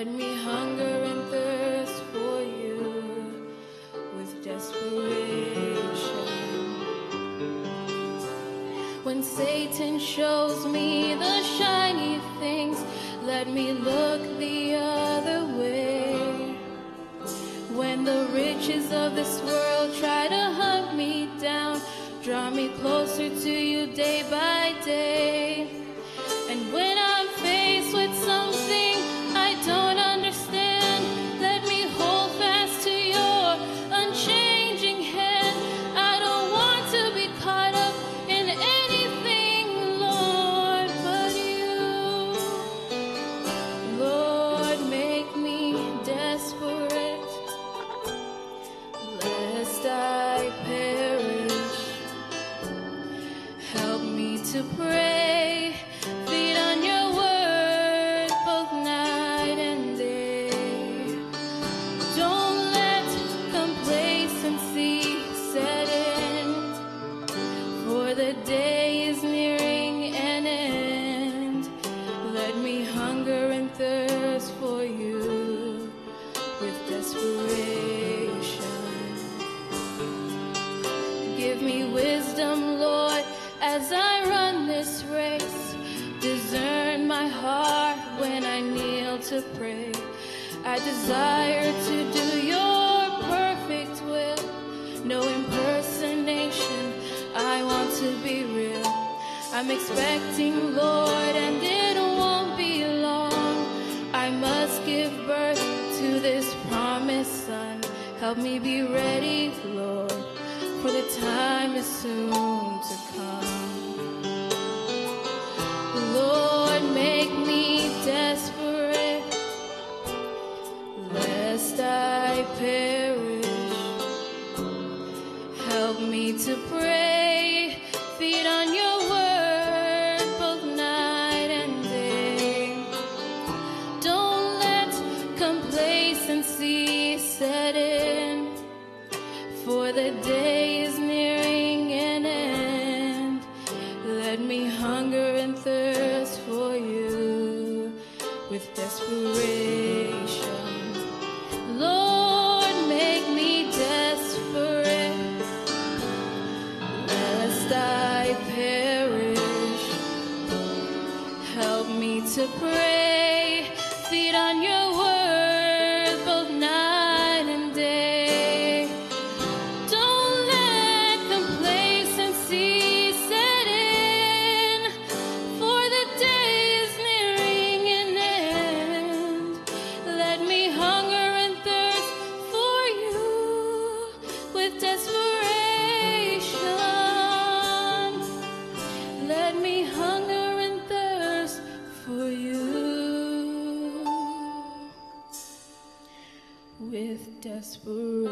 Let me hunger and thirst for you with desperation. When Satan shows me the shiny things, let me look the other way. When the riches of this world try to hunt me down, draw me closer to you day by day. To pray, feed on your word both night and day. Don't let complacency set in, for the day is nearing an end. Let me hunger and thirst for you with desperation. Give me wisdom, Lord, as I pray. I desire to do your perfect will. No impersonation, I want to be real. I'm expecting, Lord, and it won't be long. I must give birth to this promised son. Help me be ready, Lord, for the time is soon to come. I perish. Help me to pray, feed on your word both night and day. Don't let complacency set in, for the day is nearing an end. Let me hunger and thirst for you with desperation. to pray, feed on your word both night and day. Don't let complacency set in, for the day is nearing an end. Let me hunger and thirst for you with desperation. Let me hunger. with desperation.